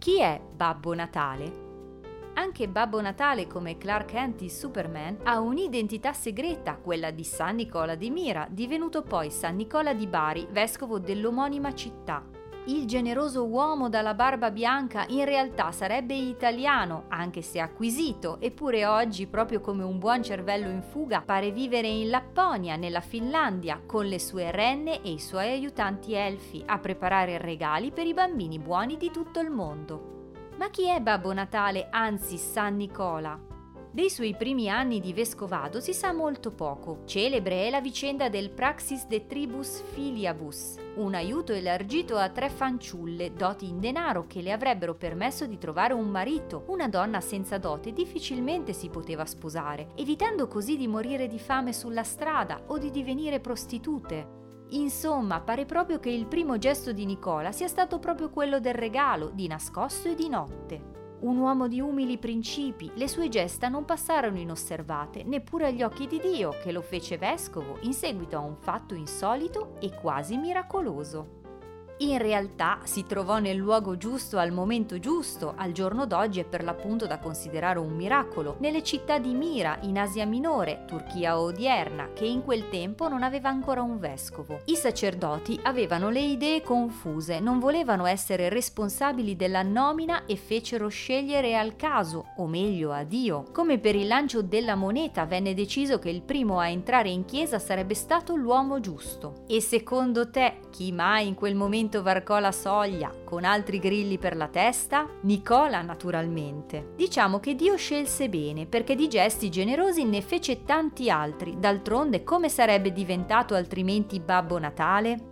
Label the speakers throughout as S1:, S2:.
S1: Chi è Babbo Natale? Anche Babbo Natale, come Clark Kent di Superman, ha un'identità segreta, quella di San Nicola di Mira, divenuto poi San Nicola di Bari, vescovo dell'omonima città. Il generoso uomo dalla barba bianca in realtà sarebbe italiano, anche se acquisito, eppure oggi, proprio come un buon cervello in fuga, pare vivere in Lapponia, nella Finlandia, con le sue renne e i suoi aiutanti elfi, a preparare regali per i bambini buoni di tutto il mondo. Ma chi è Babbo Natale, anzi San Nicola? Dei suoi primi anni di vescovado si sa molto poco. Celebre è la vicenda del Praxis de Tribus Filiabus, un aiuto elargito a tre fanciulle, doti in denaro, che le avrebbero permesso di trovare un marito. Una donna senza dote difficilmente si poteva sposare, evitando così di morire di fame sulla strada o di divenire prostitute. Insomma, pare proprio che il primo gesto di Nicola sia stato proprio quello del regalo, di nascosto e di notte. Un uomo di umili principi, le sue gesta non passarono inosservate neppure agli occhi di Dio, che lo fece vescovo in seguito a un fatto insolito e quasi miracoloso in realtà si trovò nel luogo giusto al momento giusto, al giorno d'oggi è per l'appunto da considerare un miracolo, nelle città di Mira, in Asia Minore, Turchia odierna, che in quel tempo non aveva ancora un vescovo. I sacerdoti avevano le idee confuse, non volevano essere responsabili della nomina e fecero scegliere al caso, o meglio a Dio. Come per il lancio della moneta venne deciso che il primo a entrare in chiesa sarebbe stato l'uomo giusto. E secondo te, chi mai in quel momento momento varcò la soglia con altri grilli per la testa? Nicola, naturalmente. Diciamo che Dio scelse bene, perché di gesti generosi ne fece tanti altri. D'altronde, come sarebbe diventato altrimenti Babbo Natale?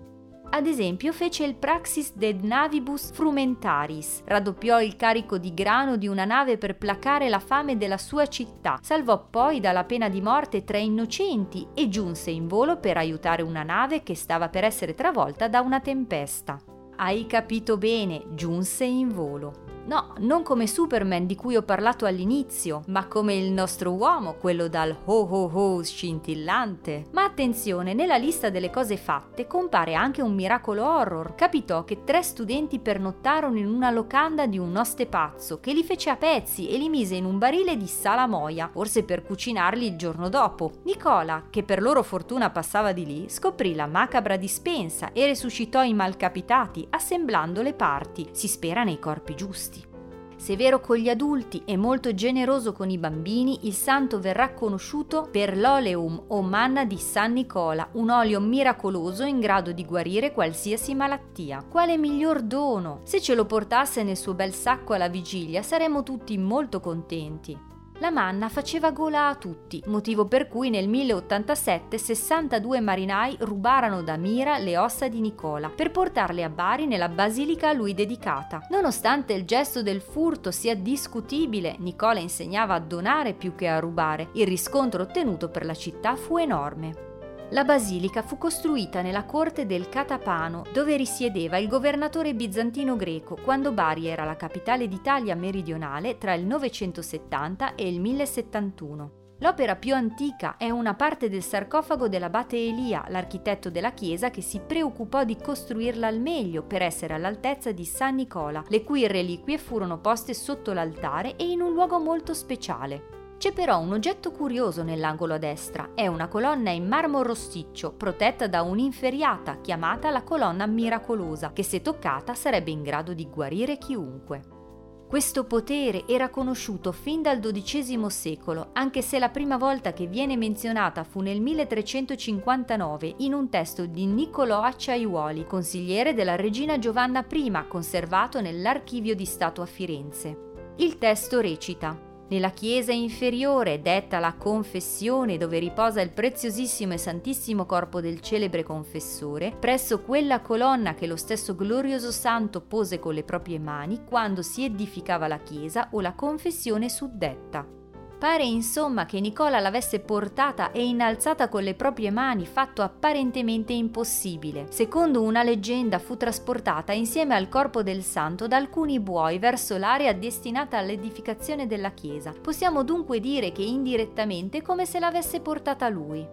S1: Ad esempio fece il Praxis de Navibus Frumentaris, raddoppiò il carico di grano di una nave per placare la fame della sua città, salvò poi dalla pena di morte tre innocenti e giunse in volo per aiutare una nave che stava per essere travolta da una tempesta. Hai capito bene, giunse in volo. No, non come Superman di cui ho parlato all'inizio, ma come il nostro uomo, quello dal ho ho ho scintillante. Ma attenzione, nella lista delle cose fatte compare anche un miracolo horror. Capitò che tre studenti pernottarono in una locanda di un oste pazzo che li fece a pezzi e li mise in un barile di salamoia, forse per cucinarli il giorno dopo. Nicola, che per loro fortuna passava di lì, scoprì la macabra dispensa e resuscitò i malcapitati, assemblando le parti, si spera nei corpi giusti. Severo con gli adulti e molto generoso con i bambini, il santo verrà conosciuto per l'oleum o manna di San Nicola, un olio miracoloso in grado di guarire qualsiasi malattia. Quale miglior dono! Se ce lo portasse nel suo bel sacco alla vigilia saremmo tutti molto contenti. La manna faceva gola a tutti, motivo per cui nel 1087 62 marinai rubarono da Mira le ossa di Nicola per portarle a Bari nella basilica a lui dedicata. Nonostante il gesto del furto sia discutibile, Nicola insegnava a donare più che a rubare. Il riscontro ottenuto per la città fu enorme. La basilica fu costruita nella corte del Catapano, dove risiedeva il governatore bizantino greco quando Bari era la capitale d'Italia meridionale tra il 970 e il 1071. L'opera più antica è una parte del sarcofago dell'abate Elia, l'architetto della chiesa che si preoccupò di costruirla al meglio per essere all'altezza di San Nicola, le cui reliquie furono poste sotto l'altare e in un luogo molto speciale. C'è però un oggetto curioso nell'angolo a destra, è una colonna in marmo rosticcio protetta da un'inferiata chiamata la colonna miracolosa, che se toccata sarebbe in grado di guarire chiunque. Questo potere era conosciuto fin dal XII secolo, anche se la prima volta che viene menzionata fu nel 1359 in un testo di Niccolò Acciaiuoli, consigliere della regina Giovanna I, conservato nell'Archivio di Stato a Firenze. Il testo recita nella chiesa inferiore, detta la confessione dove riposa il preziosissimo e santissimo corpo del celebre confessore, presso quella colonna che lo stesso glorioso santo pose con le proprie mani quando si edificava la chiesa o la confessione suddetta. Pare insomma che Nicola l'avesse portata e innalzata con le proprie mani, fatto apparentemente impossibile. Secondo una leggenda fu trasportata insieme al corpo del santo da alcuni buoi verso l'area destinata all'edificazione della chiesa. Possiamo dunque dire che indirettamente come se l'avesse portata lui.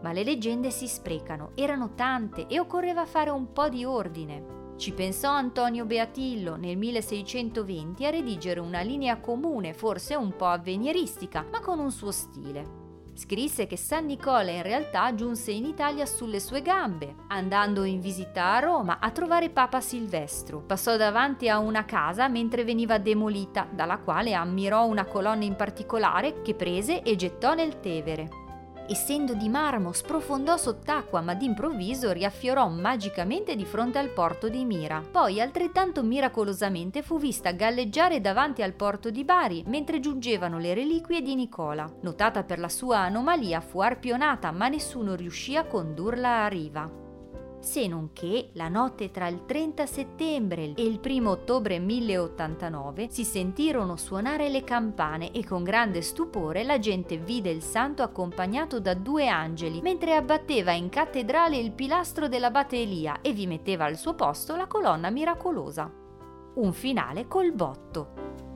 S1: Ma le leggende si sprecano, erano tante e occorreva fare un po' di ordine. Ci pensò Antonio Beatillo nel 1620 a redigere una linea comune, forse un po' avveniristica, ma con un suo stile. Scrisse che San Nicola in realtà giunse in Italia sulle sue gambe, andando in visita a Roma a trovare Papa Silvestro. Passò davanti a una casa mentre veniva demolita, dalla quale ammirò una colonna in particolare che prese e gettò nel Tevere essendo di marmo, sprofondò sott'acqua, ma d'improvviso riaffiorò magicamente di fronte al porto di Mira. Poi, altrettanto miracolosamente, fu vista galleggiare davanti al porto di Bari mentre giungevano le reliquie di Nicola. Notata per la sua anomalia, fu arpionata, ma nessuno riuscì a condurla a riva se non che la notte tra il 30 settembre e il 1 ottobre 1089 si sentirono suonare le campane e con grande stupore la gente vide il santo accompagnato da due angeli mentre abbatteva in cattedrale il pilastro dell'abate Elia e vi metteva al suo posto la colonna miracolosa. Un finale col botto.